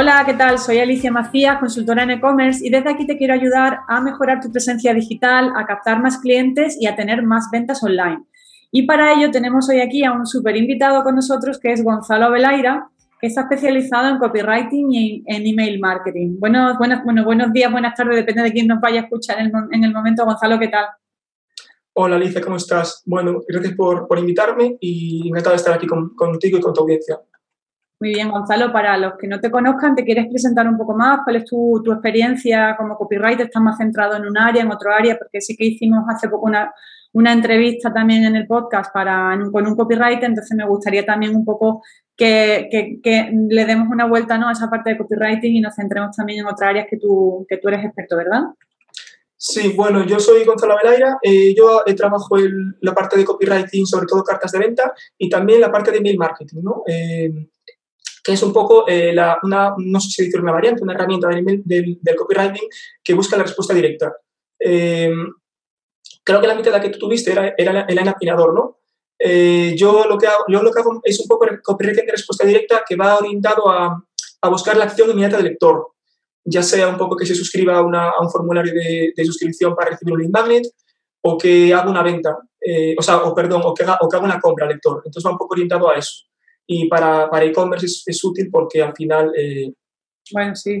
Hola, ¿qué tal? Soy Alicia Macías, consultora en e-commerce y desde aquí te quiero ayudar a mejorar tu presencia digital, a captar más clientes y a tener más ventas online. Y para ello tenemos hoy aquí a un súper invitado con nosotros que es Gonzalo Velaira, que está especializado en copywriting y en email marketing. Bueno, buenos, bueno, buenos días, buenas tardes, depende de quién nos vaya a escuchar en el, momento. Gonzalo, ¿qué tal? Hola Alicia, ¿cómo estás? Bueno, gracias por, invitarme y encantado de estar aquí contigo y con tu audiencia. Muy bien, Gonzalo, para los que no te conozcan, ¿te quieres presentar un poco más? ¿Cuál es tu, experiencia como copywriter? ¿Estás más centrado en un área, en otro área? Porque sí que hicimos hace poco una, entrevista también en el podcast para, con un copywriter, entonces me gustaría también un poco que, le demos una vuelta ¿no? a esa parte de copywriting y nos centremos también en otras áreas que tú, que tú eres experto, ¿verdad? Sí, bueno, yo soy Gonzalo Velaira, eh, yo eh, trabajo en la parte de copywriting, sobre todo cartas de venta, y también la parte de email marketing, ¿no? Eh, que es un poco eh, la, una, no sé si decir una variante, una herramienta del, del, copywriting que busca la respuesta directa. Eh, creo que la mitad de la que tú tuviste era, era el enapinador, ¿no? Eh, yo, lo que hago, yo lo que hago es un poco copywriting de respuesta directa que va orientado a, a buscar la acción inmediata del lector, ya sea un poco que se suscriba a, una, a un formulario de, de, suscripción para recibir un lead magnet o que haga una venta, o sea, o perdón, o que, haga, o que haga una compra al lector. Entonces va un poco orientado a eso y para, para e-commerce es, útil porque al final... Eh, bueno, sí,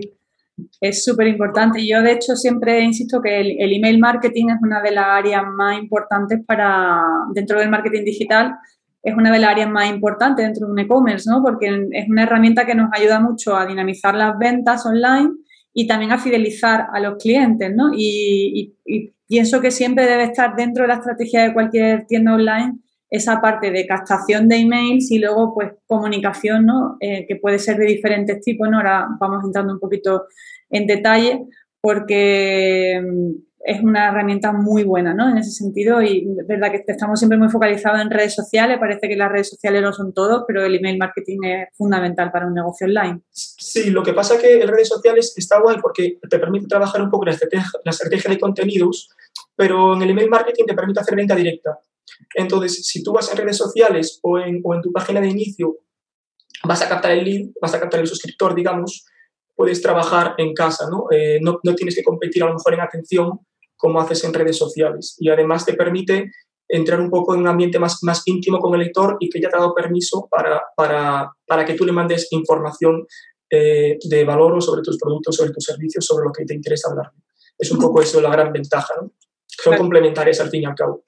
es súper importante. Yo, de hecho, siempre insisto que el, email marketing es una de las áreas más importantes para, dentro del marketing digital, es una de las áreas más importantes dentro de un e-commerce, ¿no? Porque es una herramienta que nos ayuda mucho a dinamizar las ventas online y también a fidelizar a los clientes, ¿no? Y, y, y pienso que siempre debe estar dentro de la estrategia de cualquier tienda online esa parte de captación de emails y luego pues comunicación, ¿no? Eh, que puede ser de diferentes tipos, ¿no? Ahora vamos entrando un poquito en detalle porque mm, es una herramienta muy buena, ¿no? En ese sentido y es verdad que estamos siempre muy focalizados en redes sociales, parece que las redes sociales no son todo, pero el email marketing es fundamental para un negocio online. Sí, lo que pasa es que en redes sociales está guay porque te permite trabajar un poco la la estrategia de contenidos, pero en el email marketing te permite hacer venta directa. Entonces, si tú vas en redes sociales o en, o en tu página de inicio, vas a captar el lead, vas a captar el suscriptor, digamos, puedes trabajar en casa, ¿no? Eh, no, no, tienes que competir a lo mejor en atención como haces en redes sociales. Y además te permite entrar un poco en un ambiente más, más íntimo con el lector y que ya te ha dado permiso para, para, para que tú le mandes información eh, de valor o sobre tus productos, sobre tus servicios, sobre lo que te interesa hablar. Es un poco eso la gran ventaja, ¿no? Son complementarias al fin y al cabo.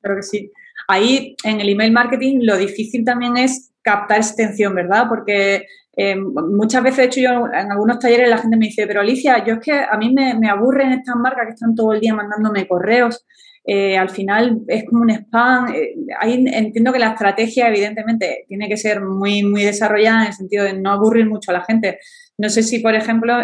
Creo que sí. Ahí en el email marketing lo difícil también es captar extensión, ¿verdad? Porque eh, muchas veces, de hecho, yo en algunos talleres la gente me dice, pero Alicia, yo es que a mí me, me aburren estas marcas que están todo el día mandándome correos. Eh, al final es como un spam. Eh, ahí entiendo que la estrategia, evidentemente, tiene que ser muy, muy desarrollada en el sentido de no aburrir mucho a la gente. No sé si, por ejemplo,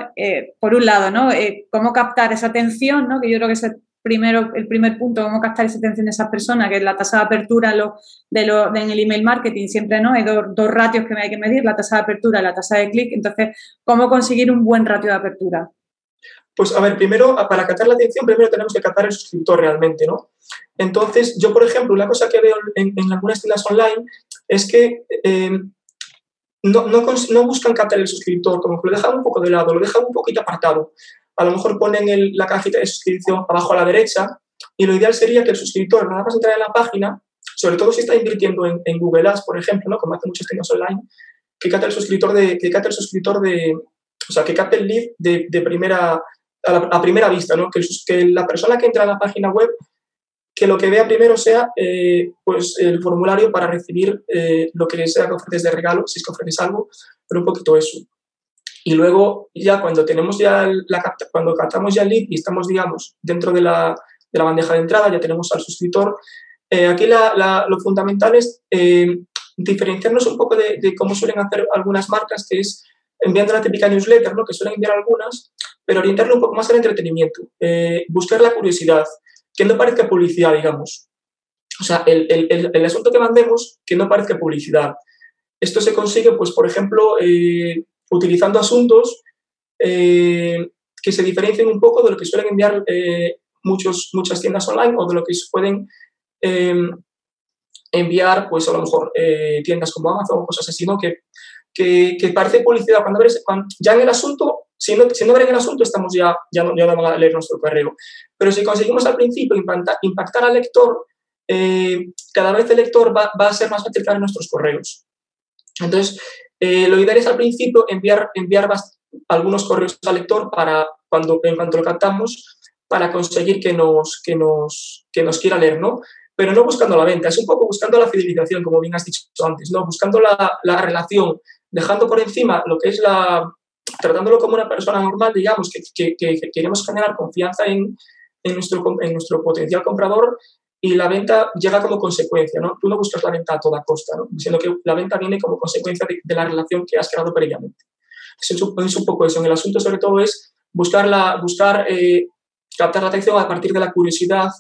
por un lado, ¿no? cómo captar esa atención, ¿no? Que yo creo que es primero, el primer punto, cómo captar esa atención de esas personas, que es la tasa de apertura lo, de lo, en el email marketing, siempre no, hay dos, dos ratios que me hay que medir, la tasa de apertura y la tasa de clic. Entonces, ¿cómo conseguir un buen ratio de apertura? Pues a ver, primero, para captar la atención, primero tenemos que captar el suscriptor realmente, ¿no? Entonces, yo, por ejemplo, una cosa que veo en, algunas tiendas online es que eh, no, no, no, buscan captar el suscriptor, como que lo dejan un poco de lado, lo dejan un poquito apartado a lo mejor ponen la cajita de suscripción abajo a la derecha y lo ideal sería que el suscriptor, nada más entrar en la página, sobre todo si está invirtiendo en, Google Ads, por ejemplo, ¿no? como hacen muchos tiendas online, que capte el suscriptor de, que el suscriptor de, o sea, que capte el lead de, primera, a, primera vista, ¿no? Que, que, la persona que entra a la página web, que lo que vea primero sea eh, pues el formulario para recibir eh, lo que sea que ofreces de regalo, si es que ofreces algo, pero un poquito eso. Y luego, ya cuando tenemos ya la cuando captamos ya el lead y estamos, digamos, dentro de la, de la bandeja de entrada, ya tenemos al suscriptor, eh, aquí la, lo fundamental es eh, diferenciarnos un poco de, de, cómo suelen hacer algunas marcas, que es enviando la típica newsletter, ¿no? que suelen enviar algunas, pero orientarlo un poco más al entretenimiento, eh, buscar la curiosidad, que no parezca publicidad, digamos. O sea, el, el, el, asunto que mandemos, que no parezca publicidad. Esto se consigue, pues, por ejemplo, utilizando asuntos eh, que se diferencien un poco de lo que suelen enviar eh, muchos, muchas tiendas online o de lo que pueden em, enviar, pues a lo mejor eh, tiendas como Amazon o cosas así, ¿no? Que que, parece publicidad. Cuando, ya en el asunto, si no, si no ven el asunto, estamos ya, ya, no, ya no van a leer nuestro correo. Pero si conseguimos al principio impactar, impactar al lector, eh, cada vez el lector va, va, a ser más fácil en nuestros correos. Entonces, eh, lo ideal es al principio enviar, enviar algunos correos al lector para cuando, en cuanto lo captamos, para conseguir que nos, que nos, que nos quiera leer, ¿no? Pero no buscando la venta, es un poco buscando la fidelización, como bien has dicho antes, ¿no? Buscando la, la relación, dejando por encima lo que es la, tratándolo como una persona normal, digamos, que, que, queremos generar confianza en, en, nuestro, en nuestro potencial comprador y la venta llega como consecuencia, ¿no? Tú no buscas la venta a toda costa, ¿no? Sino que la venta viene como consecuencia de, la relación que has creado previamente. Es un, es un, poco eso. En el asunto, sobre todo, es buscar, la, buscar eh, captar la atención a partir de la curiosidad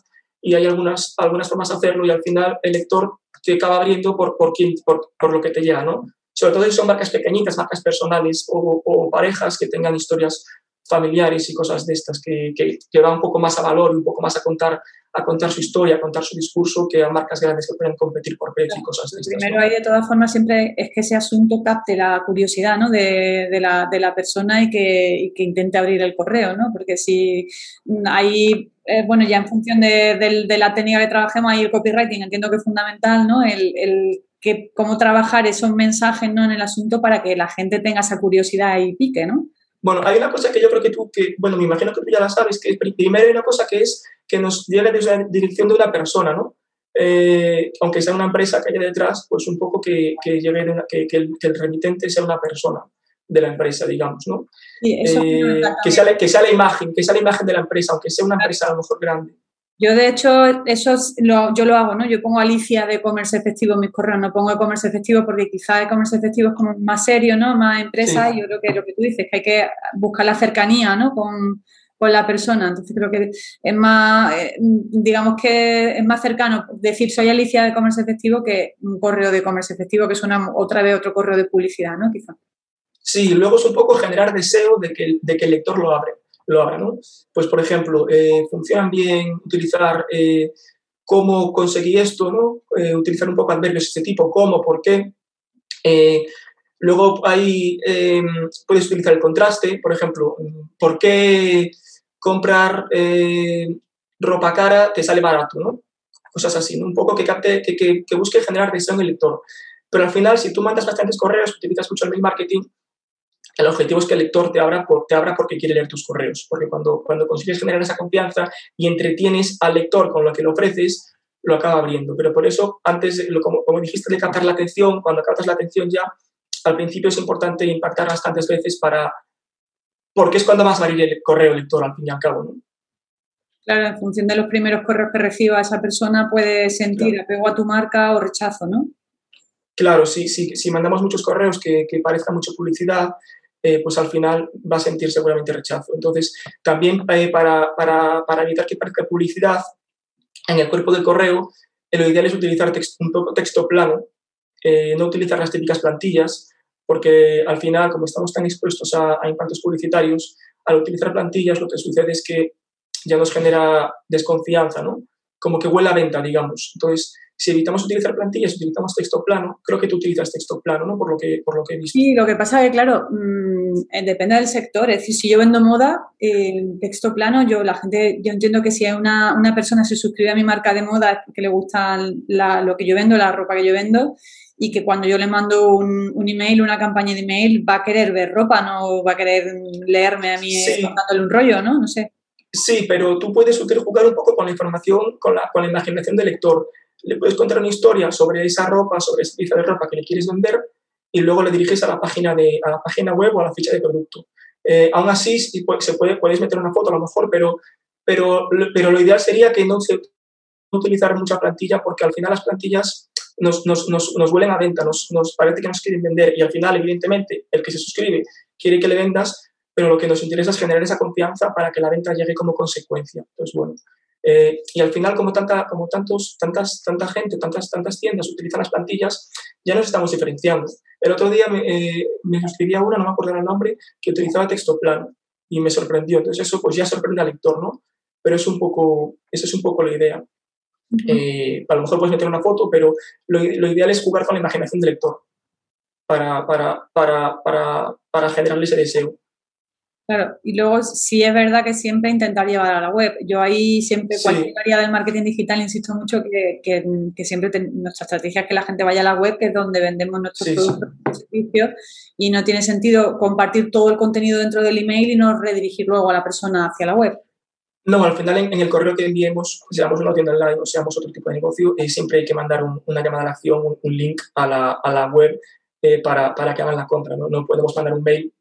y hay algunas, algunas formas de hacerlo y al final el lector te acaba abriendo por, por, por, por lo que te llega, ¿no? Sobre todo si son marcas pequeñitas, marcas personales o, o parejas que tengan historias familiares y cosas de estas, que, que, que, va un poco más a valor un poco más a contar, a contar su historia, a contar su discurso, que a marcas grandes que pueden competir por precio y cosas de estas. Primero, hay de todas formas, siempre es que ese asunto capte la curiosidad ¿no? de, de, la, de la persona y que, y que, intente abrir el correo, ¿no? porque si hay, eh, bueno, ya en función de, de, la técnica que trabajemos, hay el copywriting, entiendo que es fundamental, ¿no? el, el que, cómo trabajar esos mensajes ¿no? en el asunto para que la gente tenga esa curiosidad y pique, ¿no? Bueno, hay una cosa que yo creo que tú, que, bueno, me imagino que tú ya la sabes, que primero hay una cosa que es que nos llegue desde la dirección de una persona, ¿no? Eh, aunque sea una empresa que haya detrás, pues un poco que, que llegue que, que, el, que, el, remitente sea una persona de la empresa, digamos, ¿no? Sí, eso eh, que, sea, que sea la imagen, que sea la imagen de la empresa, aunque sea una empresa a lo mejor grande. Yo, de hecho, eso lo, yo lo hago, ¿no? Yo pongo Alicia de e-commerce efectivo en mis correos, no pongo e-commerce efectivo porque quizás e-commerce efectivo es como más serio, ¿no? Más empresa sí. y yo creo que lo que tú dices, que hay que buscar la cercanía, ¿no? Con, con la persona. Entonces creo que es más, eh, digamos que es más cercano decir soy Alicia de e-commerce efectivo que un correo de e-commerce efectivo que suena otra vez otro correo de publicidad, ¿no? Quizá. Sí, luego es un poco generar deseo de que, de que el lector lo abre lo abra, ¿no? Pues, por ejemplo, eh, funcionan bien utilizar eh, cómo conseguí esto, ¿no? Eh, utilizar un poco adverbios de este tipo, cómo, por qué. Eh, luego ahí em, puedes utilizar el contraste, por ejemplo, ¿por qué comprar eh, ropa cara te sale barato, ¿no? Cosas así. Un poco que, capte, que, que, que busque generar deseo en el lector. Pero al final, si tú mandas bastantes correos, utilizas mucho el mail marketing, el objetivo es que el lector te abra, por, te abra porque quiere leer tus correos, porque cuando, cuando consigues generar esa confianza y entretienes al lector con lo que le ofreces, lo acaba abriendo. Pero por eso, antes, como, como dijiste, de captar la atención, cuando captas la atención ya, al principio es importante impactar bastantes veces para... porque es cuando más va a abrir el correo lector, al fin y al cabo, ¿no? Claro, en función de los primeros correos que reciba esa persona puede sentir claro. apego a tu marca o rechazo, ¿no? Claro, sí, sí, si mandamos muchos correos que, que parezca mucha publicidad, eh, pues al final va a sentir seguramente rechazo. Entonces, también eh, para, para, para, evitar que parezca publicidad en el cuerpo del correo, eh, lo ideal es utilizar text, un texto plano, eh, no utilizar las típicas plantillas, porque al final, como estamos tan expuestos a, a impactos publicitarios, al utilizar plantillas lo que sucede es que ya nos genera desconfianza, ¿no? Como que huele a venta, digamos. Entonces, si evitamos utilizar plantillas, utilizamos texto plano, creo que tú utilizas texto plano, ¿no? Por lo que, por lo que he visto. Sí, lo que pasa es que, claro, mmm, depende del sector. Es decir, si yo vendo moda, el texto plano, yo la gente, yo entiendo que si una, una persona se suscribe a mi marca de moda porque le gusta la, lo que yo vendo, la ropa que yo vendo, y que cuando yo le mando un, un, email, una campaña de email, va a querer ver ropa, no va a querer leerme a mí sí. contándole un rollo, ¿no? No sé. Sí, pero tú puedes jugar un poco con la información, con la, con la imaginación del lector le puedes contar una historia sobre esa ropa, sobre esa pieza de ropa que le quieres vender y luego le diriges a la página, de, a la página web o a la ficha de producto. Eh, aún así, se puede, podéis meter una foto a lo mejor, pero, pero, pero lo ideal sería que no se utilizar mucha plantilla porque al final las plantillas nos, nos, nos, nos huelen a venta, nos, nos parece que nos quieren vender y al final, evidentemente, el que se suscribe quiere que le vendas, pero lo que nos interesa es generar esa confianza para que la venta llegue como consecuencia. Entonces, bueno, eh, y al final, como, tanta, como tantos, tantas, tanta gente, tantas, tantas tiendas utilizan las plantillas, ya nos estamos diferenciando. El otro día me, eh, me suscribí a una, no me acuerdo el nombre, que utilizaba texto plano y me sorprendió. Entonces eso pues ya sorprende al lector, ¿no? Pero es un poco, esa es un poco la idea. Uh -huh. eh, a lo mejor puedes meter una foto, pero lo, lo, ideal es jugar con la imaginación del lector. para, para, para, para, para generarle ese deseo. Claro, y luego sí es verdad que siempre intentar llevar a la web. Yo ahí siempre, cualquier área del marketing digital, insisto mucho que, que, siempre nuestra estrategia es que la gente vaya a la web, que es donde vendemos nuestros productos y servicios, y no tiene sentido compartir todo el contenido dentro del email y no redirigir luego a la persona hacia la web. No, al final en, el correo que enviemos, seamos una tienda online o seamos otro tipo de negocio, eh, siempre hay que mandar una llamada a la acción, un, link a la, a la web eh, para, para, que hagan la compra. ¿no? no podemos mandar un mail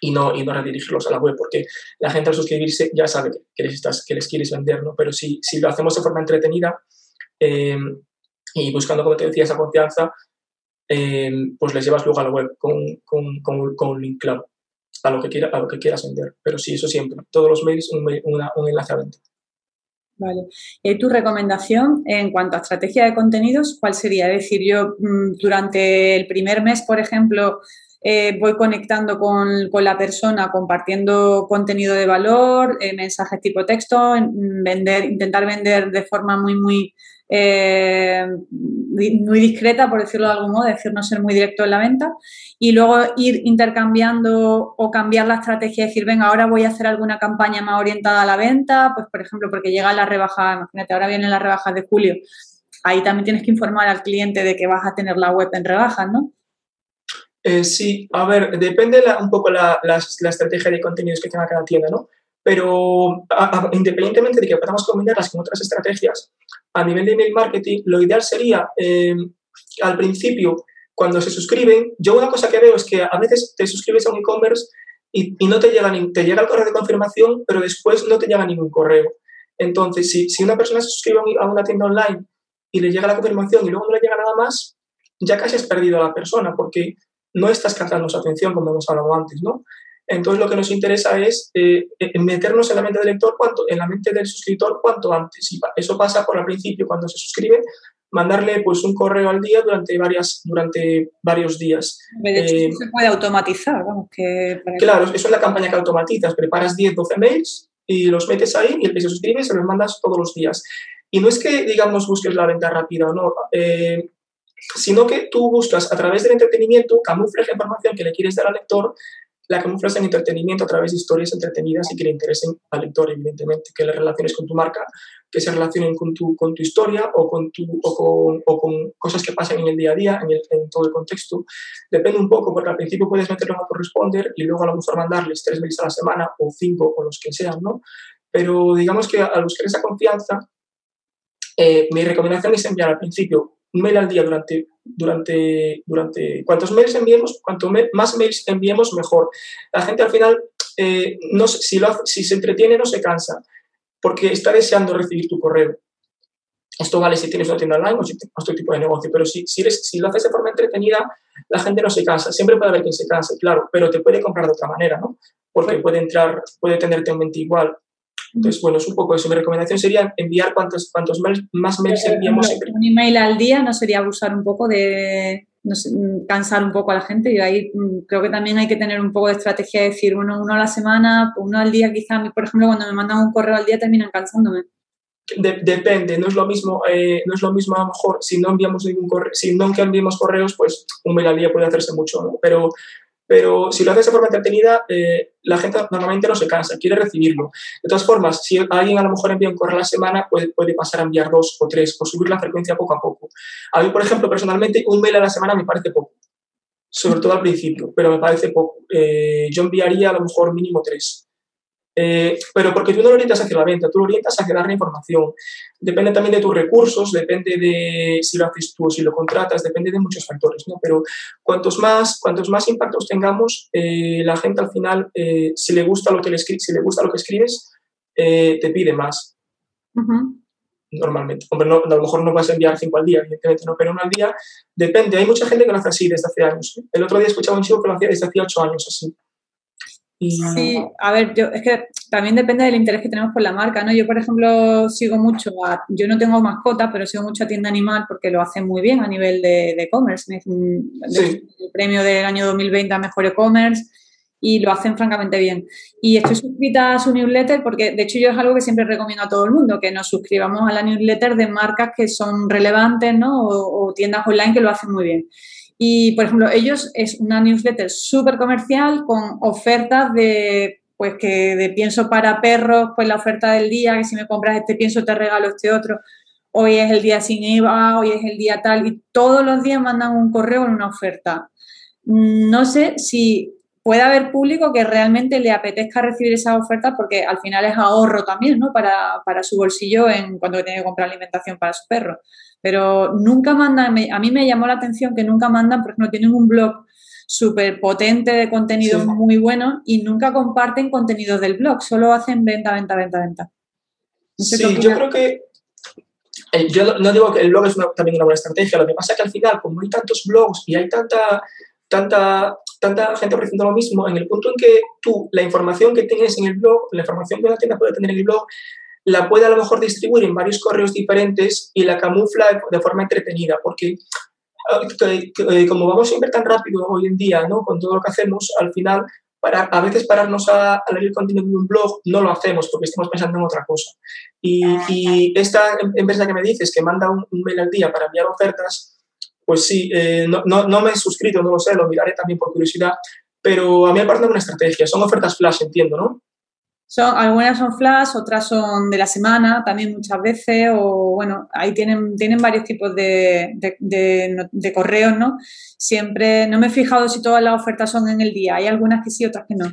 y no, y no redirigirlos a la web, porque la gente al suscribirse ya sabe que les, estás, que les quieres vender, ¿no? Pero si, si lo hacemos de forma entretenida em, y buscando, como te decía, esa confianza, em, pues les llevas luego a la web con, con, con, con un link claro a lo, que quiera, a lo que quieras vender. Pero sí, eso siempre. Todos los mails, un, un enlace a venta. Vale. ¿Y tu recomendación en cuanto a estrategia de contenidos, cuál sería? Es decir, yo mm, durante el primer mes, por ejemplo, eh, voy conectando con, la persona, compartiendo contenido de valor, eh, mensajes tipo texto, vender, intentar vender de forma muy, muy, eh, muy discreta, por decirlo de algún modo, decir, no ser muy directo en la venta, y luego ir intercambiando o cambiar la estrategia, decir, venga, ahora voy a hacer alguna campaña más orientada a la venta, pues por ejemplo, porque llega la rebaja, imagínate, ahora vienen las rebajas de julio, ahí también tienes que informar al cliente de que vas a tener la web en rebajas, ¿no? Eh, sí, a ver, depende un poco la, la, estrategia de contenidos que tenga cada tienda, ¿no? Pero independientemente de que podamos combinarlas con otras estrategias, a nivel de email marketing, lo ideal sería eh, al principio, cuando se suscriben, yo una cosa que veo es que a veces te suscribes a un e-commerce y, y, no te llega, ni, te llega el correo de confirmación, pero después no te llega ningún correo. Entonces, si, si una persona se suscribe a una tienda online y le llega la confirmación y luego no le llega nada más, ya casi has perdido a la persona porque no estás captando su atención como hemos hablado antes, ¿no? Entonces lo que nos interesa es eh, meternos en la mente del lector, cuanto, en la mente del suscriptor cuanto antes. Y eso pasa por al principio, cuando se suscribe, mandarle pues un correo al día durante varias durante varios días. De hecho, eh, se puede automatizar, vamos, que... Claro, eso es la campaña que automatizas. Preparas 10, 12 mails y los metes ahí y el que se suscribe se los mandas todos los días. Y no es que, digamos, busques la venta rápida o no. Eh, sino que tú buscas a través del entretenimiento, camuflas la información que le quieres dar al lector, la camuflas en entretenimiento a través de historias entretenidas y que le interesen al lector, evidentemente, que le relaciones con tu marca, que se relacionen con tu, con tu historia o con, tu, o con, o con cosas que pasan en el día a día, en, el, en, todo el contexto. Depende un poco, porque al principio puedes meterlo en autoresponder y luego a lo mejor mandarles tres veces a la semana o cinco o los que sean, ¿no? Pero digamos que al buscar esa confianza, eh, mi recomendación es enviar al principio un mail al día durante, durante, durante cuantos mails enviemos, cuanto más mails enviemos, mejor. La gente al final, eh, no, si, lo si se entretiene, no se cansa, porque está deseando recibir tu correo. Esto vale si tienes una tienda online o si tienes otro tipo de negocio, pero si, si, si lo haces de forma entretenida, la gente no se cansa. Siempre puede haber quien se canse, claro, pero te puede comprar de otra manera, ¿no? Porque puede entrar, puede tenerte un mente igual. Entonces, bueno, es un poco eso. Mi recomendación sería enviar cuantos, cuantos mails, más mails enviamos siempre. Un email al día no sería abusar un poco de cansar un poco a la gente y ahí mm, creo que también hay que tener un poco de estrategia de decir, bueno, uno a la semana, uno al día, quizá, por ejemplo, cuando me mandan un correo al día terminan cansándome. depende, no es lo mismo, eh, no es lo mismo a lo mejor si no enviamos ningún correo, si no enviamos correos, pues un mail al día puede hacerse mucho, ¿no? Pero pero si lo haces de forma entretenida, eh, la gente normalmente no se cansa, quiere recibirlo. De todas formas, si alguien a lo mejor envía un correo a la semana, puede, puede pasar a enviar dos o tres o subir la frecuencia poco a poco. A mí, por ejemplo, personalmente, un mail a la semana me parece poco, sobre todo al principio, pero me parece poco. Eh, yo enviaría a lo mejor mínimo tres. Eh, pero porque tú no lo orientas hacia la venta, tú lo orientas hacia dar la información. Depende también de tus recursos, depende de si lo haces tú o si lo contratas, depende de muchos factores, ¿no? Pero cuantos más, cuantos más impactos tengamos, eh, la gente al final, eh, si, le gusta lo que le si le gusta lo que escribes, te pide más. Normalmente. Hombre, no, a lo mejor no vas a enviar cinco al día, evidentemente no, pero uno al día depende. Hay mucha gente que lo hace así desde hace años. El otro día escuchaba un chico que lo hacía desde hace ocho años así. Sí, a ver, yo, es que también depende del interés que tenemos por la marca, ¿no? Yo, por ejemplo, sigo mucho, a, yo no tengo mascota, pero sigo mucho a Tienda Animal porque lo hacen muy bien a nivel de e-commerce. el premio del año 2020 a Mejor E-Commerce y lo hacen francamente bien. Y estoy suscrita a su newsletter porque, de hecho, yo es algo que siempre recomiendo a todo el mundo, que nos suscribamos a la newsletter de marcas que son relevantes, ¿no? O, o tiendas online que lo hacen muy bien. Y, por ejemplo, ellos es una newsletter súper comercial con ofertas de, pues, que de pienso para perros, pues la oferta del día, que si me compras este pienso te regalo este otro. Hoy es el día sin IVA, hoy es el día tal, y todos los días mandan un correo en una oferta. No sé si puede haber público que realmente le apetezca recibir esa oferta porque al final es ahorro también, ¿no? Para, para su bolsillo en cuando tiene que comprar alimentación para su perro. Pero nunca mandan, a mí me llamó la atención que nunca mandan, porque no tienen un blog súper potente de contenido muy bueno y nunca comparten contenidos del blog, solo hacen venta, venta, venta, venta. sí, yo creo que eh, yo no digo que el blog es también una buena estrategia, lo que pasa es que al final, como hay tantos blogs y hay tanta, tanta, tanta gente ofreciendo lo mismo, en el punto en que tú, la información que tienes en el blog, la información que una tienda puede tener en el blog, la puede a lo mejor distribuir en varios correos diferentes y la camufla de, forma entretenida, porque eh, como vamos siempre tan rápido hoy en día, ¿no? Con todo lo que hacemos, al final, para, a veces pararnos a, leer el contenido de un blog no lo hacemos porque estamos pensando en otra cosa. Y, esta empresa que me dices que manda un, mail al día para enviar ofertas, pues sí, eh, no, no, me he suscrito, no lo sé, lo miraré también por curiosidad, pero a mí me parece una estrategia. Son ofertas flash, entiendo, ¿no? Son, algunas son flash, otras son de la semana, también muchas veces, o bueno, ahí tienen, tienen varios tipos de, de, correos, ¿no? Siempre, no me he fijado si todas las ofertas son en el día, hay algunas que sí, otras que no.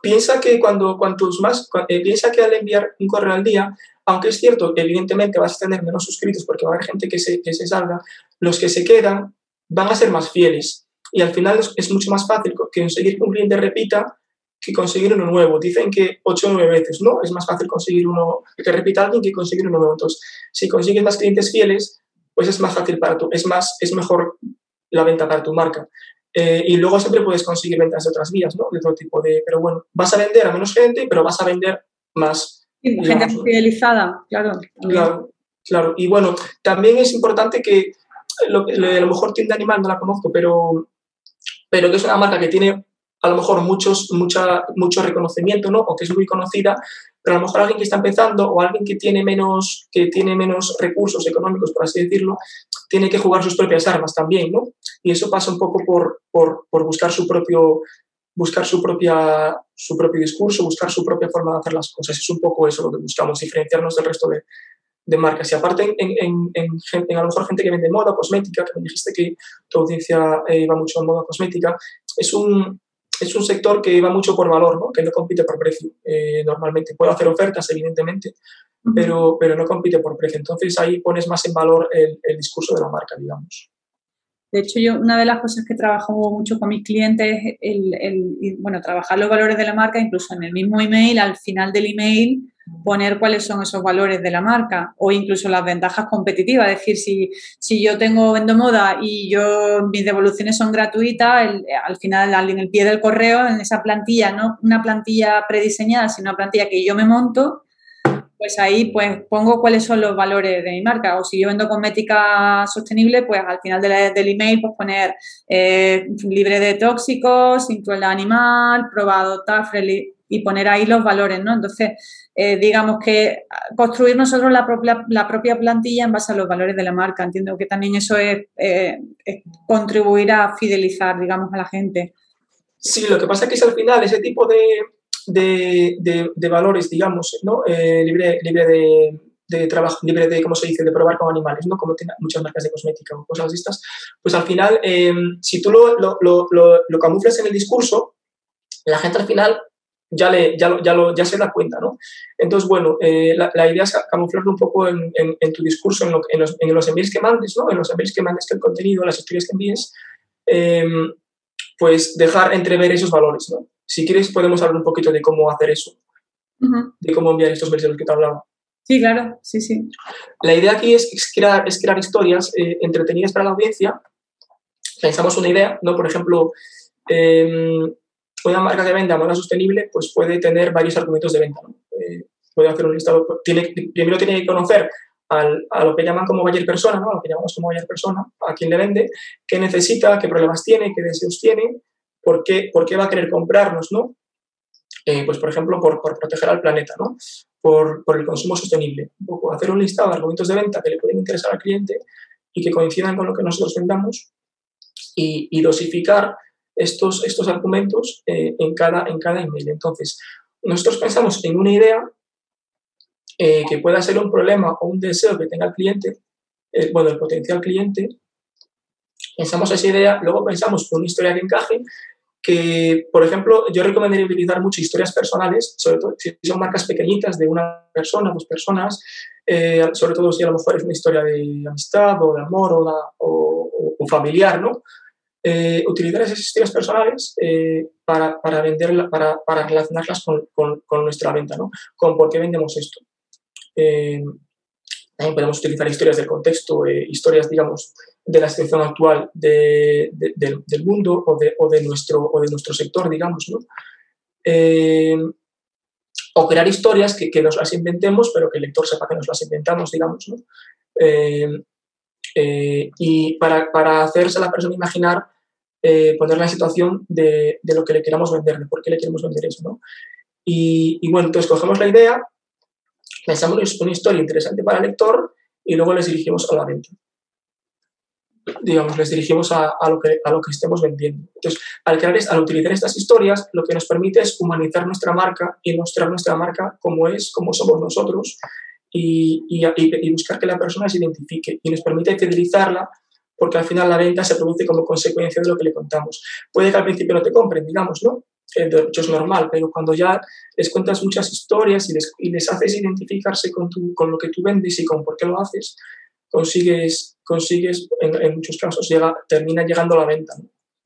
Piensa que cuando cuantos más, eh, piensa que al enviar un correo al día, aunque es cierto, evidentemente vas a tener menos suscritos porque va a haber gente que se, que se salga, los que se quedan van a ser más fieles. Y al final es mucho más fácil conseguir que un cliente repita que conseguir uno nuevo. Dicen que 8 o 9 veces, ¿no? Es más fácil conseguir uno que repita alguien que conseguir uno nuevo. Entonces, si consigues más clientes fieles, pues es más fácil para tú, es más, es mejor la venta para tu marca. Eh, y luego siempre puedes conseguir ventas de otras vías, ¿no? De otro tipo de, pero bueno, vas a vender a menos gente, pero vas a vender más. gente fidelizada, claro. Claro, claro. Y bueno, también es importante que, lo, a lo mejor tienda animal no la conozco, pero, pero que es una marca que tiene a lo mejor muchos, mucha, mucho reconocimiento, ¿no? O que es muy conocida, pero a lo mejor alguien que está empezando o alguien que tiene menos, que tiene menos recursos económicos, por así decirlo, tiene que jugar sus propias armas también, ¿no? Y eso pasa un poco por, por, por buscar su propio buscar su, propia, su propio discurso, buscar su propia forma de hacer las cosas. Es un poco eso lo que buscamos, diferenciarnos del resto de, de marcas. Y aparte, en, en, en, en, a lo mejor gente que vende moda, cosmética, que me dijiste que tu audiencia eh, va mucho en moda cosmética, es un, es un sector que va mucho por valor, ¿no? que no compite por precio eh, normalmente. Puede hacer ofertas, evidentemente, pero, pero no compite por precio. Entonces ahí pones más en valor el, el discurso de la marca, digamos. De hecho, yo una de las cosas que trabajo mucho con mis clientes es el, el, bueno, trabajar los valores de la marca, incluso en el mismo email, al final del email, poner cuáles son esos valores de la marca o incluso las ventajas competitivas. Es decir, si, si yo tengo vendo moda y yo mis devoluciones son gratuitas, al final en el pie del correo, en esa plantilla, no una plantilla prediseñada, sino una plantilla que yo me monto, pues ahí pues pongo cuáles son los valores de mi marca. O si yo vendo cosmética sostenible, pues al final del email pues poner eh, libre de tóxicos, sin crueldad animal, probado tal, y poner ahí los valores, ¿no? Entonces, eh, digamos que construir nosotros la propia, la propia plantilla en base a los valores de la marca. Entiendo que también eso es, eh, contribuir a fidelizar, digamos, a la gente. Sí, lo que pasa es que al final ese tipo de, de, de, valores, digamos, ¿no? Eh, libre, libre de, de trabajo, libre de, ¿cómo se dice?, de probar con animales, ¿no? Como tienen muchas marcas de cosmética o cosas de estas, pues al final, si tú lo, lo, lo, camuflas en el discurso, la gente al final ya, le, ya, ya, lo, ya se da cuenta, ¿no? Entonces, bueno, eh, la, la, idea es camuflarlo un poco en, en, tu discurso, en, en, los, en los emails que mandes, ¿no? En los emails que mandes que el contenido, las historias que envíes, em, pues dejar entrever esos valores, ¿no? Si quieres, podemos hablar un poquito de cómo hacer eso, de cómo enviar estos mails de los que te hablaba. Sí, claro, sí, sí. La idea aquí es, crear, es crear historias eh, entretenidas para la audiencia. Pensamos una idea, ¿no? Por ejemplo, eh, una marca que venda moda sostenible pues puede tener varios argumentos de venta. Eh, puede hacer un listado, tiene, primero tiene que conocer al, a lo que llaman como buyer persona, ¿no? a lo que llamamos como buyer persona, a quien le vende, qué necesita, qué problemas tiene, qué deseos tiene, por qué, por qué va a querer comprarnos, ¿no? Eh, pues por ejemplo, por, proteger al planeta, ¿no? Por, por, el consumo sostenible. Hacer un listado de argumentos de venta que le pueden interesar al cliente y que coincidan con lo que nosotros vendamos y, dosificar estos, estos argumentos eh, en, cada, en cada email. Entonces, nosotros pensamos en una idea eh, que pueda ser un problema o un deseo que tenga el cliente, eh, bueno, el potencial cliente, pensamos esa idea, luego pensamos una historia que encaje, que, por ejemplo, yo recomendaría utilizar mucho historias personales, sobre todo si son marcas pequeñitas de una persona, dos personas, eh, sobre todo si a lo mejor es una historia de amistad o de amor o, o, familiar, ¿no? Eh, utilizar esas historias personales eh, para, para, venderla, para, para relacionarlas con, con, nuestra venta, ¿no? Con por qué vendemos esto. también podemos utilizar historias del contexto, historias, digamos, de la situación actual de, del, mundo o de, o de, nuestro, o de nuestro sector, digamos, ¿no? o crear historias que, que, nos las inventemos, pero que el lector sepa que nos las inventamos, digamos, ¿no? Eh, eh, y para, para, hacerse a la persona imaginar, eh, ponerla en situación de, de, lo que le queramos vender, de por qué le queremos vender eso, ¿no? Y, y bueno, entonces cogemos la idea, pensamos una historia interesante para el lector y luego les dirigimos a la venta digamos, les dirigimos a, a, lo que, a lo que estemos vendiendo. Entonces, al, crear, al utilizar estas historias, lo que nos permite es humanizar nuestra marca y mostrar nuestra marca como es, como somos nosotros y, y, y buscar que la persona se identifique y nos permite fidelizarla porque al final la venta se produce como consecuencia de lo que le contamos. Puede que al principio no te compren, digamos, ¿no? De hecho es normal, pero cuando ya les cuentas muchas historias y les, y les haces identificarse con, tu, con lo que tú vendes y con por qué lo haces, consigues, consigues en, muchos casos, llega, termina llegando a la venta.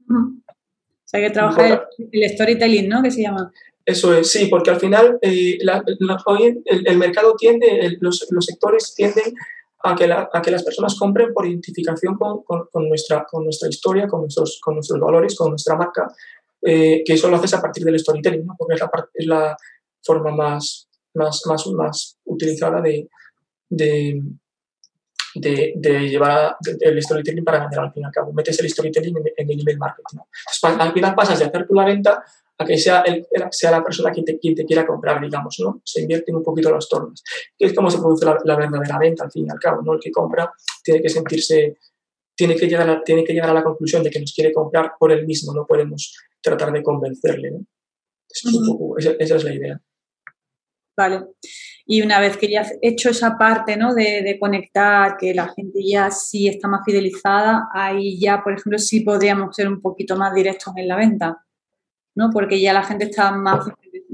¿no? O sea, que trabaja el, storytelling, ¿no? Que se llama. Eso es, sí, porque al final eh, el, mercado tiende, los, los, sectores tienden a que, a que las personas compren por identificación con, con, nuestra, con nuestra historia, con nuestros, con nuestros valores, con nuestra marca, eh, que eso lo haces a partir del storytelling, ¿no? porque es la, es la forma más, más, más, más utilizada de, de, de, de llevar el storytelling para vender al fin y al cabo. Metes el storytelling en, el email marketing. al final pasas de hacer tú la venta a que sea, el, sea la persona quien te, quien te quiera comprar, digamos, ¿no? Se invierten un poquito los tornos. Que es como se produce la, la, verdadera venta, al fin y al cabo, ¿no? El que compra tiene que sentirse, tiene que, llegar a, tiene que llegar a la conclusión de que nos quiere comprar por él mismo, no podemos tratar de convencerle, ¿no? esa, esa es la idea. Vale. Y una vez que ya has hecho esa parte ¿no? de, de, conectar, que la gente ya sí está más fidelizada, ahí ya, por ejemplo, sí podríamos ser un poquito más directos en la venta, ¿no? Porque ya la gente está más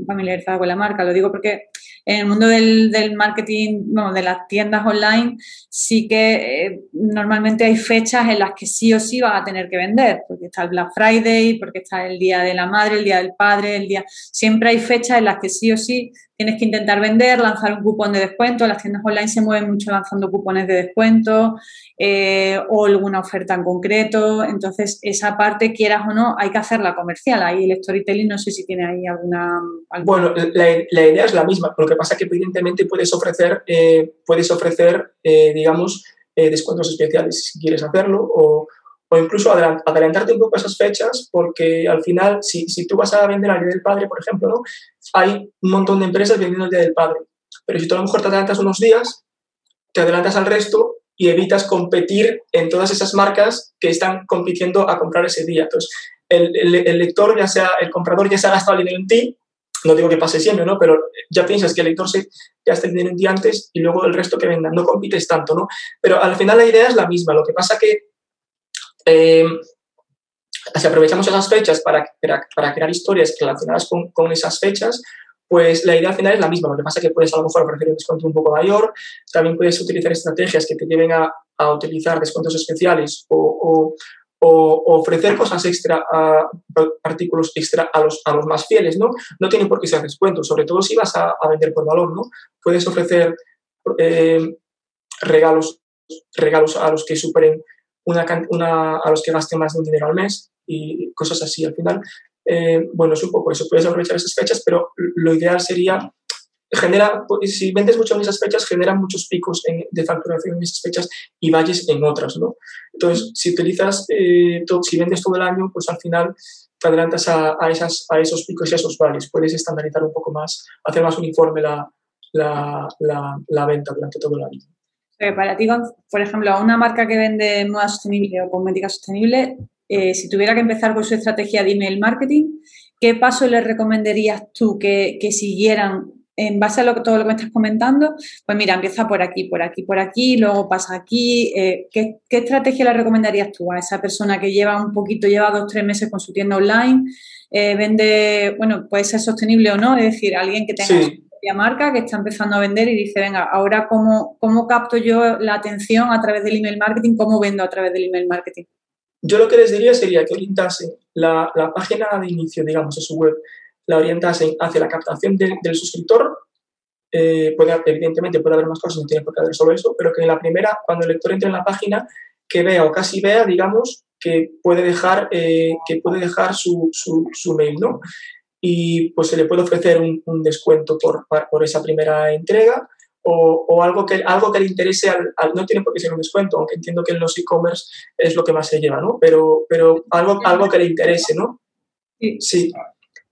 familiarizada con la marca. Lo digo porque en el mundo del, del marketing, bueno, de las tiendas online, sí que eh, normalmente hay fechas en las que sí o sí vas a tener que vender, porque está el Black Friday, porque está el Día de la Madre, el Día del Padre, el día... Siempre hay fechas en las que sí o sí tienes que intentar vender, lanzar un cupón de descuento. Las tiendas online se mueven mucho lanzando cupones de descuento eh, o alguna oferta en concreto. Entonces, esa parte, quieras o no, hay que hacerla comercial. Ahí el storytelling, no sé si tiene ahí alguna... Bueno, la, idea es la misma. Lo que pasa es que, evidentemente, puedes ofrecer, eh, puedes ofrecer eh, digamos, descuentos especiales si quieres hacerlo o o incluso adelantarte un poco a esas fechas, porque al final, si, si tú vas a vender al Día del Padre, por ejemplo, ¿no? Hay un montón de empresas vendiendo el Día del Padre. Pero si tú a lo mejor te adelantas unos días, te adelantas al resto y evitas competir en todas esas marcas que están compitiendo a comprar ese día. Entonces, el, lector, ya sea el comprador, ya se ha gastado el dinero en ti, no digo que pase siempre, ¿no? Pero ya piensas que el lector se, ya está el dinero en ti antes y luego el resto que venda, no compites tanto, ¿no? Pero al final la idea es la misma, lo que pasa que eh, si aprovechamos esas fechas para, para, crear historias relacionadas con, con, esas fechas, pues la idea final es la misma. Lo que pasa es que puedes a lo mejor ofrecer un descuento un poco mayor, también puedes utilizar estrategias que te lleven a, a utilizar descuentos especiales o, o, o, ofrecer cosas extra, a, artículos extra a los, a los más fieles, ¿no? No tiene por qué ser descuento, sobre todo si vas a vender por valor, ¿no? Puedes ofrecer eh, regalos, regalos a los que superen una, una, a los que gasten más de un dinero al mes y cosas así. Al final, eh, bueno, es un poco eso. Puedes aprovechar esas fechas, pero lo ideal sería genera, si vendes mucho en esas fechas, generan muchos picos en, de facturación en esas fechas y valles en otras, ¿no? Entonces, si utilizas, eh, todo, si vendes todo el año, pues al final te adelantas a, a, esas, a esos picos y a esos valles. Puedes estandarizar un poco más, hacer más uniforme la, la, la, la venta durante todo el año para ti, por ejemplo, a una marca que vende moda sostenible o cosmética sostenible, eh, si tuviera que empezar con su estrategia de email marketing, ¿qué paso le recomendarías tú que, siguieran en base a todo lo que me estás comentando? Pues mira, empieza por aquí, por aquí, por aquí, luego pasa aquí. Eh, ¿qué, estrategia le recomendarías tú a esa persona que lleva un poquito, lleva dos, tres meses con su tienda online? Eh, vende, bueno, puede ser sostenible o no, es decir, alguien que tenga propia marca, que está empezando a vender y dice, venga, ahora cómo, cómo capto yo la atención a través del email marketing, cómo vendo a través del email marketing. Yo lo que les diría sería que orientasen la, la página de inicio, digamos, de su web, la orientasen hacia la captación del suscriptor. Eh, puede, evidentemente puede haber más cosas, no tiene por qué haber solo eso, pero que en la primera, cuando el lector entre en la página, que vea o casi vea, digamos, que puede dejar, eh, que puede dejar su, su, su, mail, ¿no? Y pues se le puede ofrecer un, un descuento por, por esa primera entrega o, algo, que, algo que le interese al, no tiene por qué ser un descuento, aunque entiendo que en los e-commerce es lo que más se lleva, ¿no? Pero, pero algo, algo que le interese, ¿no? Sí.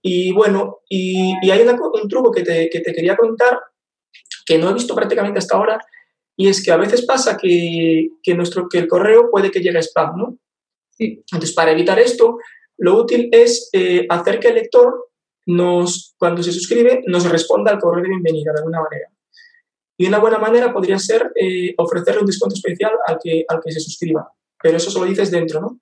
Y bueno, y, y hay un truco que te, que te, quería contar que no he visto prácticamente hasta ahora y es que a veces pasa que, que nuestro, que el correo puede que llegue a spam, ¿no? Sí. Entonces, para evitar esto, lo útil es eh, hacer que el lector nos, cuando se suscribe, nos responda al correo de bienvenida de alguna manera. Y una buena manera podría ser eh, ofrecerle un descuento especial al que, al que se suscriba. Pero eso solo dices dentro, ¿no?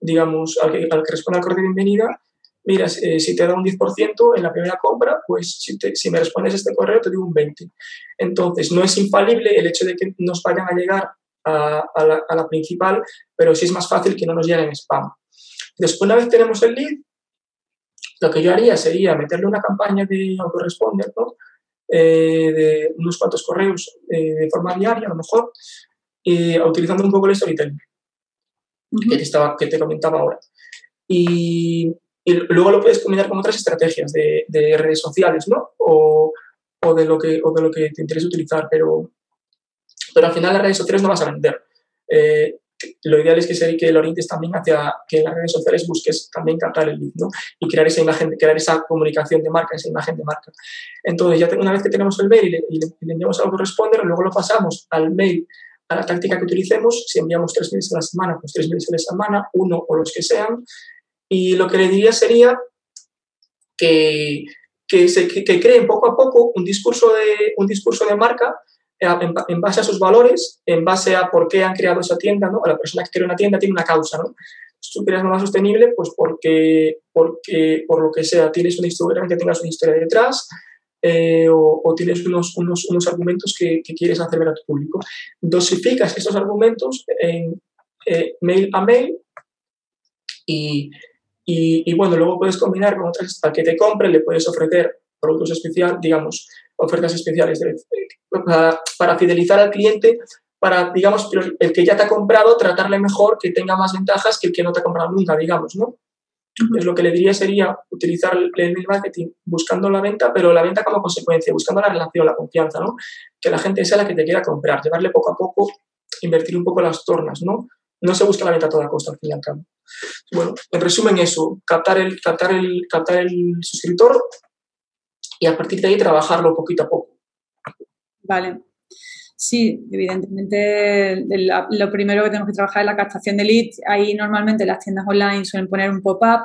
Digamos, al que, al responda al correo de bienvenida, mira, eh, si te da un 10% en la primera compra, pues si, si, me respondes este correo te digo un 20%. Entonces, no es infalible el hecho de que nos vayan a llegar a, a, la, a la, principal, pero sí es más fácil que no nos lleguen spam. Después, una vez tenemos el lead, lo que yo haría sería meterle una campaña de autoresponder, ¿no? Eh, de unos cuantos correos eh, de forma diaria, a lo mejor, utilizando un poco el storytelling que, te estaba, que te comentaba ahora. Y, luego lo puedes combinar con otras estrategias de, redes sociales, ¿no? O, o, de lo que, o de lo que te interesa utilizar, pero, pero al final las redes sociales no vas a vender. Eh, lo ideal es que, se, lo orientes también hacia que en las redes sociales busques también captar el lead, ¿no? Y crear esa imagen, crear esa comunicación de marca, esa imagen de marca. Entonces, ya una vez que tenemos el mail y le, y le, enviamos al autoresponder, luego lo pasamos al mail, a la táctica que utilicemos. Si enviamos tres mails a la semana, pues tres mails a la semana, uno o los que sean. Y lo que le diría sería que, que, se, que creen poco a poco un discurso de, un discurso de marca en, base a sus valores, en base a por qué han creado esa tienda, ¿no? La persona que crea una tienda tiene una causa, ¿no? Si tú creas más sostenible, pues porque, porque, por lo que sea, tienes una historia, que tengas una historia detrás, eh, o, tienes unos, unos, unos argumentos que, que, quieres hacer ver a tu público. Dosificas esos argumentos en eh, mail a mail y, y, y, bueno, luego puedes combinar con otras, para que te compren, le puedes ofrecer productos especiales, digamos, ofertas especiales para, fidelizar al cliente, para, digamos, el que ya te ha comprado, tratarle mejor, que tenga más ventajas que el que no te ha comprado nunca, digamos, ¿no? Entonces, lo que le diría sería utilizar el email marketing buscando la venta, pero la venta como consecuencia, buscando la relación, la confianza, ¿no? Que la gente sea la que te quiera comprar, llevarle poco a poco, invertir un poco las tornas, ¿no? No se busca la venta a toda costa, al fin y al cabo. Bueno, en resumen eso, captar el, captar el, captar el suscriptor, y a partir de ahí trabajarlo poquito a poco. Vale. Sí, evidentemente lo primero que tenemos que trabajar es la captación de leads. Ahí normalmente las tiendas online suelen poner un pop-up.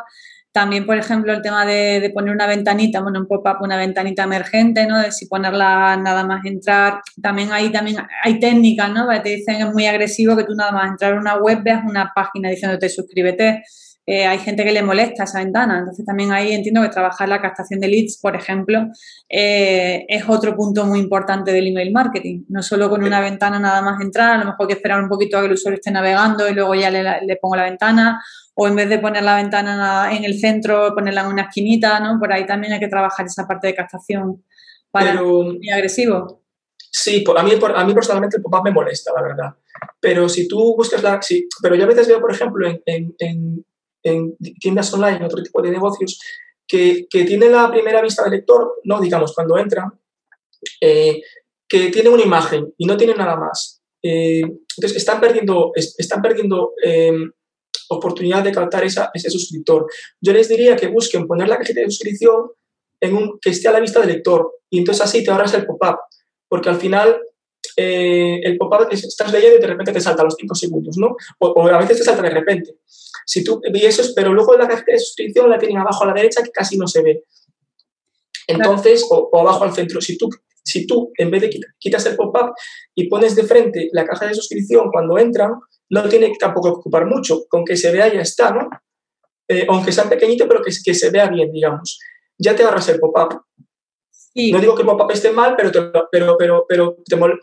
También, por ejemplo, el tema de, poner una ventanita, bueno, un pop-up, una ventanita emergente, ¿no? De si ponerla nada más entrar. También hay, también hay técnicas, ¿no? te dicen es muy agresivo que tú nada más entrar a una web veas una página diciéndote suscríbete eh, hay gente que le molesta esa ventana. Entonces también ahí entiendo que trabajar la captación de leads, por ejemplo, eh, es otro punto muy importante del email marketing. No solo con una ventana nada más entrar, a lo mejor hay que esperar un poquito a que el usuario esté navegando y luego ya le, pongo la ventana. O en vez de poner la ventana en el centro, ponerla en una esquinita, ¿no? Por ahí también hay que trabajar esa parte de captación para Pero, muy agresivo. Sí, a mí, a mí personalmente el pop-up me molesta, la verdad. Pero si tú buscas la... Sí, pero yo a veces veo, por ejemplo, en, en tiendas online, en otro tipo de negocios, que, que tiene la primera vista del lector, no digamos cuando entra, eh, que tiene una imagen y no tiene nada más. Eh, entonces, están perdiendo, están perdiendo em, oportunidad de captar esa, ese suscriptor. Yo les diría que busquen poner la cajita de suscripción en un, que esté a la vista del lector y entonces así te ahorras el pop-up, porque al final eh, el pop-up estás leyendo y de repente te salta a los 5 segundos, ¿no? O, a veces te salta de repente. Si tú, y eso pero luego la caja de suscripción la tienen abajo a la derecha que casi no se ve. Entonces, o, abajo al centro, si tú, si tú en vez de quitas el pop-up y pones de frente la caja de suscripción cuando entran, no tiene tampoco que ocupar mucho, con que se vea ya está, ¿no? Eh, aunque sea pequeñito, pero que, que se vea bien, digamos. Ya te agarras el pop-up. No digo que el pop-up esté mal, pero, pero, pero, pero,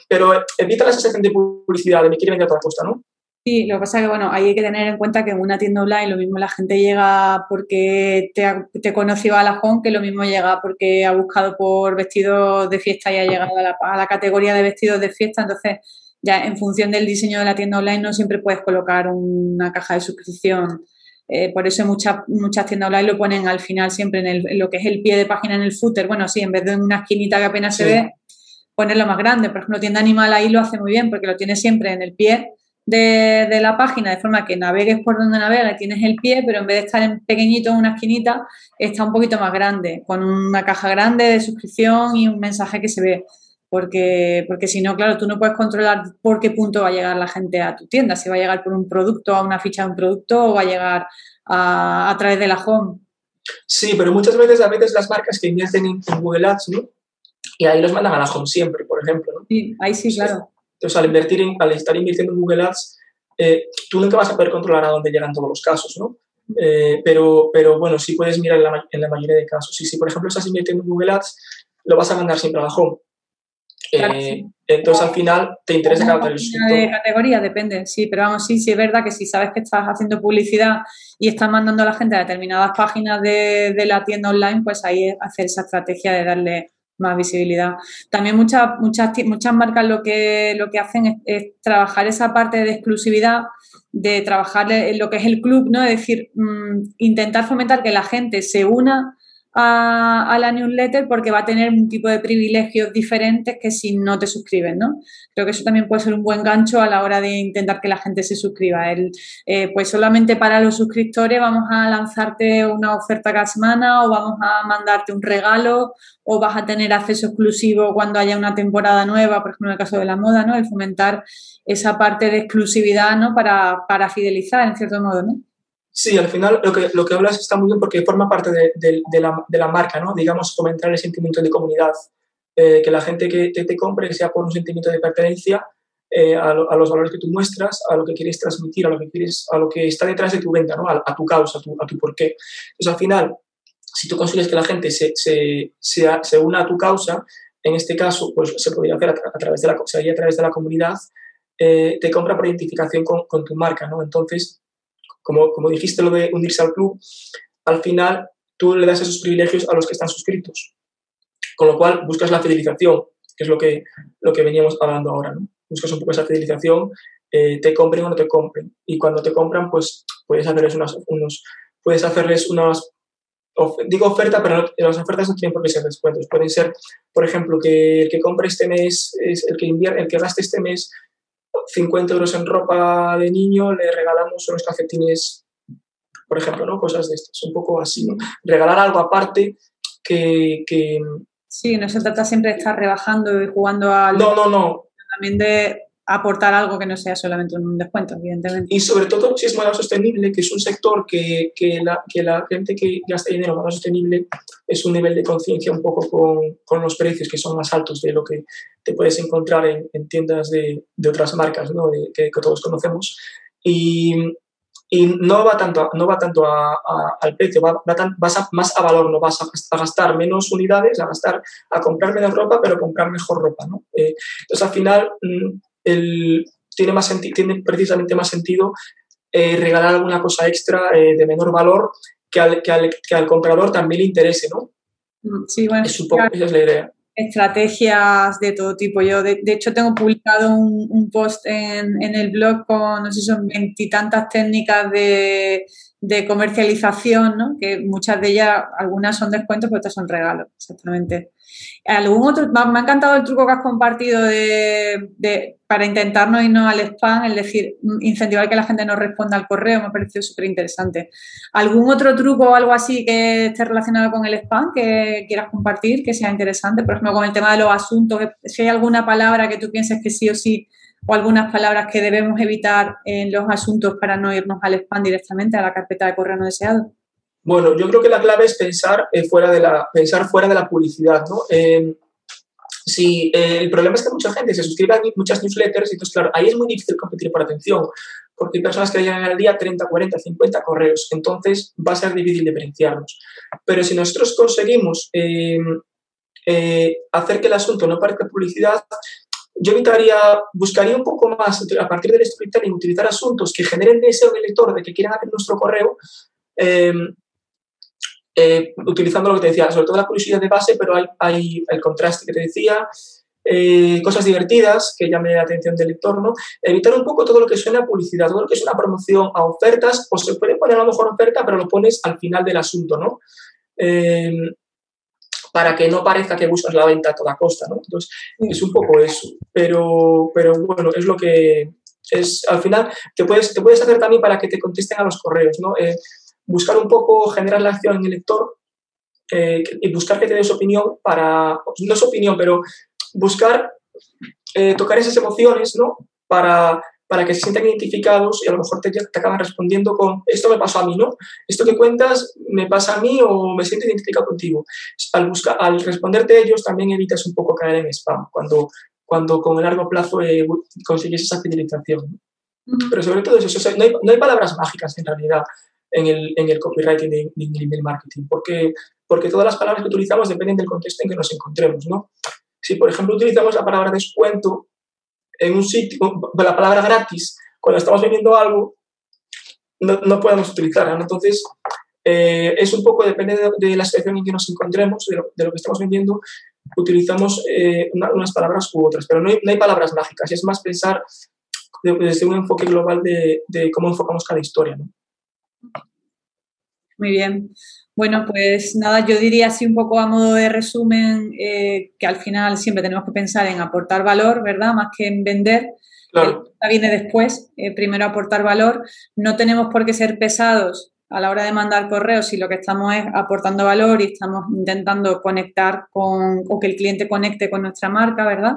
pero evita la sensación de publicidad, de me quiere vender otra cosa, ¿no? Sí, lo que pasa es que, bueno, ahí hay que tener en cuenta que en una tienda online lo mismo la gente llega porque te, te conoció a la home, que lo mismo llega porque ha buscado por vestidos de fiesta y ha llegado a la, a la categoría de vestidos de fiesta. Entonces, ya en función del diseño de la tienda online no siempre puedes colocar una caja de suscripción. Eh, por eso muchas, muchas tiendas online lo ponen al final siempre en, lo que es el pie de página en el footer. Bueno, sí, en vez de una esquinita que apenas se ve, ponerlo más grande. Por ejemplo, tienda animal ahí lo hace muy bien porque lo tiene siempre en el pie de, la página, de forma que navegues por donde navegues, tienes el pie, pero en vez de estar en pequeñito en una esquinita, está un poquito más grande, con una caja grande de suscripción y un mensaje que se ve. Porque, porque si no, claro, tú no puedes controlar por qué punto va a llegar la gente a tu tienda, si va a llegar por un producto, a una ficha de un producto o va a llegar a, través de la home. Sí, pero muchas veces, a veces las marcas que invierten en, Google Ads, ¿no? Y ahí los mandan a la home siempre, por ejemplo. ¿no? Sí, ahí sí, claro. Entonces, al, invertir en, al estar invirtiendo en Google Ads, eh, tú nunca vas a poder controlar a dónde llegan todos los casos, ¿no? Eh, pero, pero bueno, sí puedes mirar en la, en la, mayoría de casos. Y si, por ejemplo, estás invirtiendo en Google Ads, lo vas a mandar siempre a la home. Eh, entonces, al final, te interesa cada el De categoría, depende, sí, pero vamos, sí, sí es verdad que si sabes que estás haciendo publicidad y estás mandando a la gente a determinadas páginas de, de la tienda online, pues ahí hacer esa estrategia de darle más visibilidad. También muchas, muchas, muchas marcas lo que, lo que hacen es, trabajar esa parte de exclusividad, de trabajar en lo que es el club, ¿no? Es decir, mm, intentar fomentar que la gente se una a, la newsletter porque va a tener un tipo de privilegios diferentes que si no te suscriben, ¿no? Creo que eso también puede ser un buen gancho a la hora de intentar que la gente se suscriba. El, eh, pues solamente para los suscriptores vamos a lanzarte una oferta cada semana o vamos a mandarte un regalo o vas a tener acceso exclusivo cuando haya una temporada nueva, por ejemplo en el caso de la moda, ¿no? El fomentar esa parte de exclusividad, ¿no? Para, para fidelizar, en cierto modo, ¿no? Sí, al final lo que, lo que hablas está muy bien porque forma parte de, de, la, de la, marca, ¿no? Digamos, fomentar el sentimiento de comunidad. Eh, que la gente que te, te, compre sea por un sentimiento de pertenencia eh, a, a, los valores que tú muestras, a lo que quieres transmitir, a lo que, quieres, a lo que está detrás de tu venta, ¿no? A, tu causa, a tu, a tu porqué. Entonces, al final, si tú consigues que la gente se, se, se, se una a tu causa, en este caso, pues se podría hacer a, través de la, a través de la comunidad, eh, te compra por identificación con, con tu marca, ¿no? Entonces, como, como dijiste lo de unirse al club, al final tú le das esos privilegios a los que están suscritos. Con lo cual buscas la fidelización, que es lo que, lo que veníamos hablando ahora. ¿no? Buscas un poco esa fidelización, eh, te compren o no te compren. Y cuando te compran, pues puedes hacerles unas, unos, puedes hacerles unas, digo oferta, pero las ofertas no tienen por qué ser descuentos. Pueden ser, por ejemplo, que el que compre este mes, es el que invierte, el que gaste este mes 50 euros en ropa de niño, le regalamos unos cafetines, por ejemplo, ¿no? Cosas de estas, un poco así, ¿no? Regalar algo aparte que, que... Sí, no se trata siempre de estar rebajando y jugando al... No, no, no. También de aportar algo que no sea solamente un descuento, evidentemente. Y sobre todo si es moda sostenible, que es un sector que, que, la, que la gente que gasta dinero en moda sostenible es un nivel de conciencia un poco con, con, los precios que son más altos de lo que te puedes encontrar en, en tiendas de, de, otras marcas ¿no? que, que, todos conocemos. Y, y, no va tanto, no va tanto a, al precio, va, va vas a, más a valor, no vas a, gastar menos unidades, a gastar, a comprar menos ropa, pero comprar mejor ropa. ¿no? Eh, entonces al final tiene, más tiene precisamente más sentido eh, regalar alguna cosa extra eh, de menor valor que al, que, al, que al, comprador también le interese, ¿no? Mm, sí, bueno, es un poco, esa es la idea. Estrategias de todo tipo. Yo, de, de hecho, tengo publicado un, un post en, en, el blog con, no sé, son veintitantas técnicas de, de comercialización, ¿no? que muchas de ellas, algunas son descuentos, pero otras son regalos, exactamente. ¿Algún otro? Me ha encantado el truco que has compartido de, para intentar no irnos al spam, es decir, incentivar que la gente no responda al correo, me ha parecido súper interesante. ¿Algún otro truco o algo así que esté relacionado con el spam que quieras compartir, que sea interesante? Por ejemplo, con el tema de los asuntos, si hay alguna palabra que tú pienses que sí o sí o algunas palabras que debemos evitar en los asuntos para no irnos al spam directamente a la carpeta de correo no deseado? Bueno, yo creo que la clave es pensar, eh, fuera, de la, pensar fuera de la publicidad, ¿no? Eh, eh, el problema es que mucha gente se suscribe a muchas newsletters, y entonces, claro, ahí es muy difícil competir por atención, porque hay personas que llegan al día 30, 40, 50 correos, entonces va a ser difícil diferenciarnos. Pero si nosotros conseguimos hacer que el asunto no parezca publicidad, yo evitaría, buscaría un poco más a partir del storytelling, utilizar asuntos que generen deseo en el lector de que quieran abrir nuestro correo, eh, eh, utilizando lo que te decía, sobre todo la curiosidad de base, pero hay, hay el contraste que te decía, eh, cosas divertidas que llamen la atención del lector, ¿no? Evitar un poco todo lo que suena a publicidad, todo lo que es una promoción a ofertas, o se puede poner a lo mejor oferta, pero lo pones al final del asunto, ¿no? Para que no parezca que buscas la venta a toda costa, ¿no? Entonces, es un poco eso. Pero, pero bueno, es lo que es, al final, te puedes, te puedes hacer también para que te contesten a los correos, ¿no? Eh, buscar un poco, generar la acción en el lector eh, y buscar que te dé su opinión para, no su opinión, pero buscar eh, tocar esas emociones, ¿no? Para, para que se sientan identificados y a lo mejor te, te, acaban respondiendo con esto me pasó a mí, ¿no? Esto que cuentas me pasa a mí o me siento identificado contigo. Al, buscar, al responderte ellos también evitas un poco caer en spam cuando, cuando con el largo plazo eh, consigues esa fidelización. Pero sobre todo eso, no, hay, no, hay, palabras mágicas en realidad en el, en el copywriting de, de email marketing, porque, porque todas las palabras que utilizamos dependen del contexto en que nos encontremos, ¿no? Si, por ejemplo, utilizamos la palabra descuento, en un sitio, con la palabra gratis, cuando estamos vendiendo algo, no, no podemos utilizarla. Entonces, eh, es un poco, depende de, la situación en que nos encontremos, de lo, de lo que estamos vendiendo, utilizamos eh, unas palabras u otras, pero no hay, no hay, palabras mágicas, es más pensar desde un enfoque global de, de cómo enfocamos cada historia. ¿no? Muy bien. Bueno, pues nada, yo diría así un poco a modo de resumen eh, que al final siempre tenemos que pensar en aportar valor, ¿verdad? Más que en vender. Claro. viene después, eh, primero aportar valor. No tenemos por qué ser pesados a la hora de mandar correos si lo que estamos es aportando valor y estamos intentando conectar con, o que el cliente conecte con nuestra marca, ¿verdad?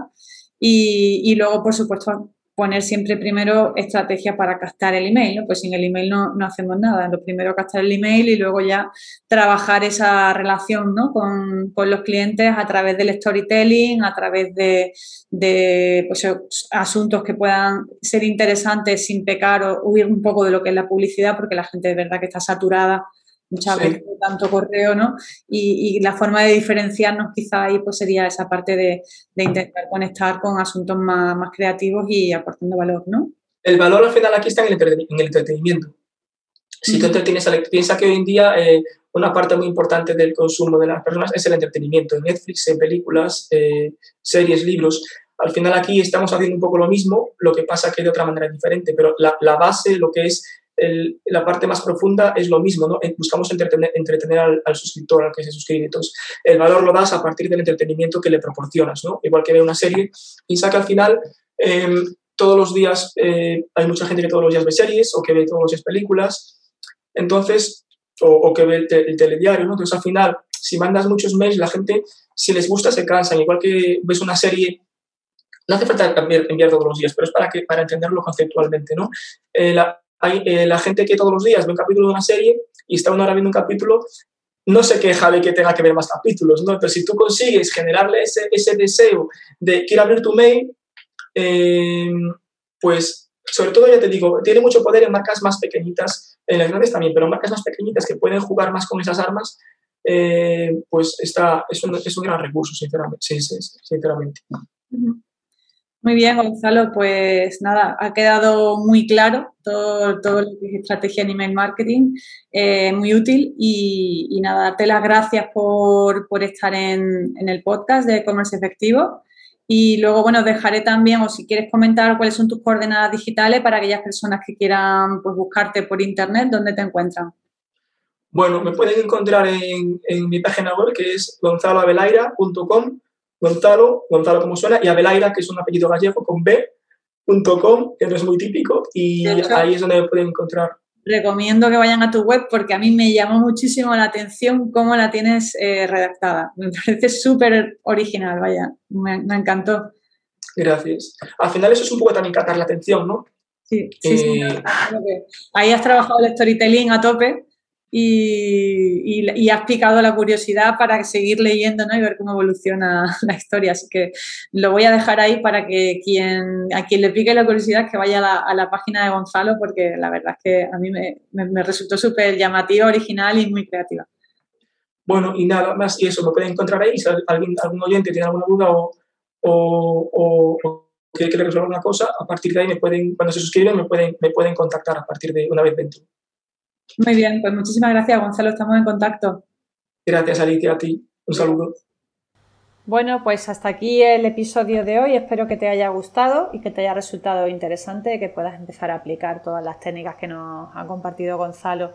Y, y luego, por supuesto, poner siempre primero estrategia para captar el email, ¿no? Pues sin el email no, no, hacemos nada. Lo primero captar el email y luego ya trabajar esa relación ¿no? con, con, los clientes a través del storytelling, a través de, de pues, asuntos que puedan ser interesantes sin pecar o huir un poco de lo que es la publicidad, porque la gente de verdad que está saturada muchas sí. veces tanto correo, ¿no? Y, y, la forma de diferenciarnos quizá ahí pues sería esa parte de, de intentar conectar con asuntos más, más, creativos y aportando valor, ¿no? El valor al final aquí está en el, en el entretenimiento. Si tú entretienes a piensa que hoy en día eh, una parte muy importante del consumo de las personas es el entretenimiento, en Netflix, en películas, eh, series, libros. Al final aquí estamos haciendo un poco lo mismo, lo que pasa que de otra manera diferente, pero la, la base, lo que es el, la parte más profunda es lo mismo, ¿no? Buscamos entretener, entretener al, al, suscriptor, al que se suscribe. Entonces, el valor lo das a partir del entretenimiento que le proporcionas, ¿no? Igual que ve una serie, piensa que al final eh, todos los días eh, hay mucha gente que todos los días ve series o que ve todos los días películas, entonces, o, o que ve el, te, el, telediario, ¿no? Entonces, al final, si mandas muchos mails, la gente, si les gusta, se cansan. Igual que ves una serie no hace falta enviar, enviar, todos los días, pero es para, que, para entenderlo conceptualmente, ¿no? Eh, la, hay eh, la gente que todos los días ve un capítulo de una serie y está una hora viendo un capítulo, no se queja de que tenga que ver más capítulos, ¿no? Pero si tú consigues generarle ese, ese deseo de quiero abrir tu mail, eh, pues sobre todo ya te digo, tiene mucho poder en marcas más pequeñitas, en las grandes también, pero en marcas más pequeñitas que pueden jugar más con esas armas, eh, pues está, es, un, es un gran recurso, sinceramente. Sí, sí, sinceramente. Uh -huh. Muy bien, Gonzalo, pues nada, ha quedado muy claro todo, todo lo que es estrategia en email marketing, eh, muy útil y, nada, darte las gracias por, por estar en, en, el podcast de e-commerce efectivo Y luego, bueno, dejaré también, o si quieres comentar cuáles son tus coordenadas digitales para aquellas personas que quieran pues, buscarte por internet, ¿dónde te encuentran? Bueno, me pueden encontrar en, mi página web que es gonzaloabelaira.com, Gonzalo, Gonzalo como suena, y Abelaira, que es un apellido gallego con B.com, que no es muy típico, y ahí es donde pueden encontrar. Recomiendo que vayan a tu web porque a mí me llamó muchísimo la atención cómo la tienes eh, redactada. Me parece súper original, vaya, me, encantó. Gracias. Al final eso es un poco también captar la atención, ¿no? Sí, sí, sí. Eh, ahí has trabajado el storytelling a tope y, has picado la curiosidad para seguir leyendo ¿no? y ver cómo evoluciona la historia. Así que lo voy a dejar ahí para que quien, a quien le pique la curiosidad que vaya a la, página de Gonzalo porque la verdad es que a mí me, resultó súper llamativa, original y muy creativa. Bueno, y nada más, y eso, me pueden encontrar ahí. Si alguien, algún oyente tiene alguna duda o quiere que le resuelva una cosa, a partir de ahí me pueden, cuando se suscriben, me pueden, me pueden contactar a partir de una vez dentro. Muy bien, pues muchísimas gracias, Gonzalo. Estamos en contacto. Gracias, Alicia, a ti. Un saludo. Bueno, pues hasta aquí el episodio de hoy. Espero que te haya gustado y que te haya resultado interesante, que puedas empezar a aplicar todas las técnicas que nos ha compartido Gonzalo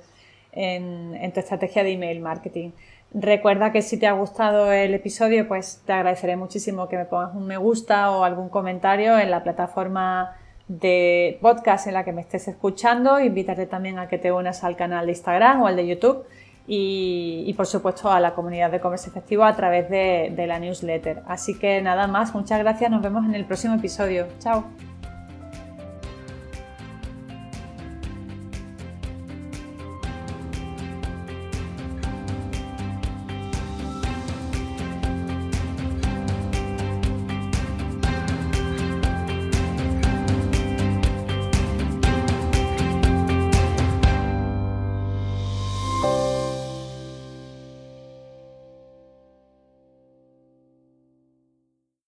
en, en tu estrategia de email marketing. Recuerda que si te ha gustado el episodio, pues te agradeceré muchísimo que me pongas un me gusta o algún comentario en la plataforma de podcast en la que me estés escuchando. Invítate también a que te unas al canal de Instagram o al de YouTube y, por supuesto a la comunidad de comercio efectivo a través de, de la newsletter. Así que nada más, muchas gracias, nos vemos en el próximo episodio. Chao.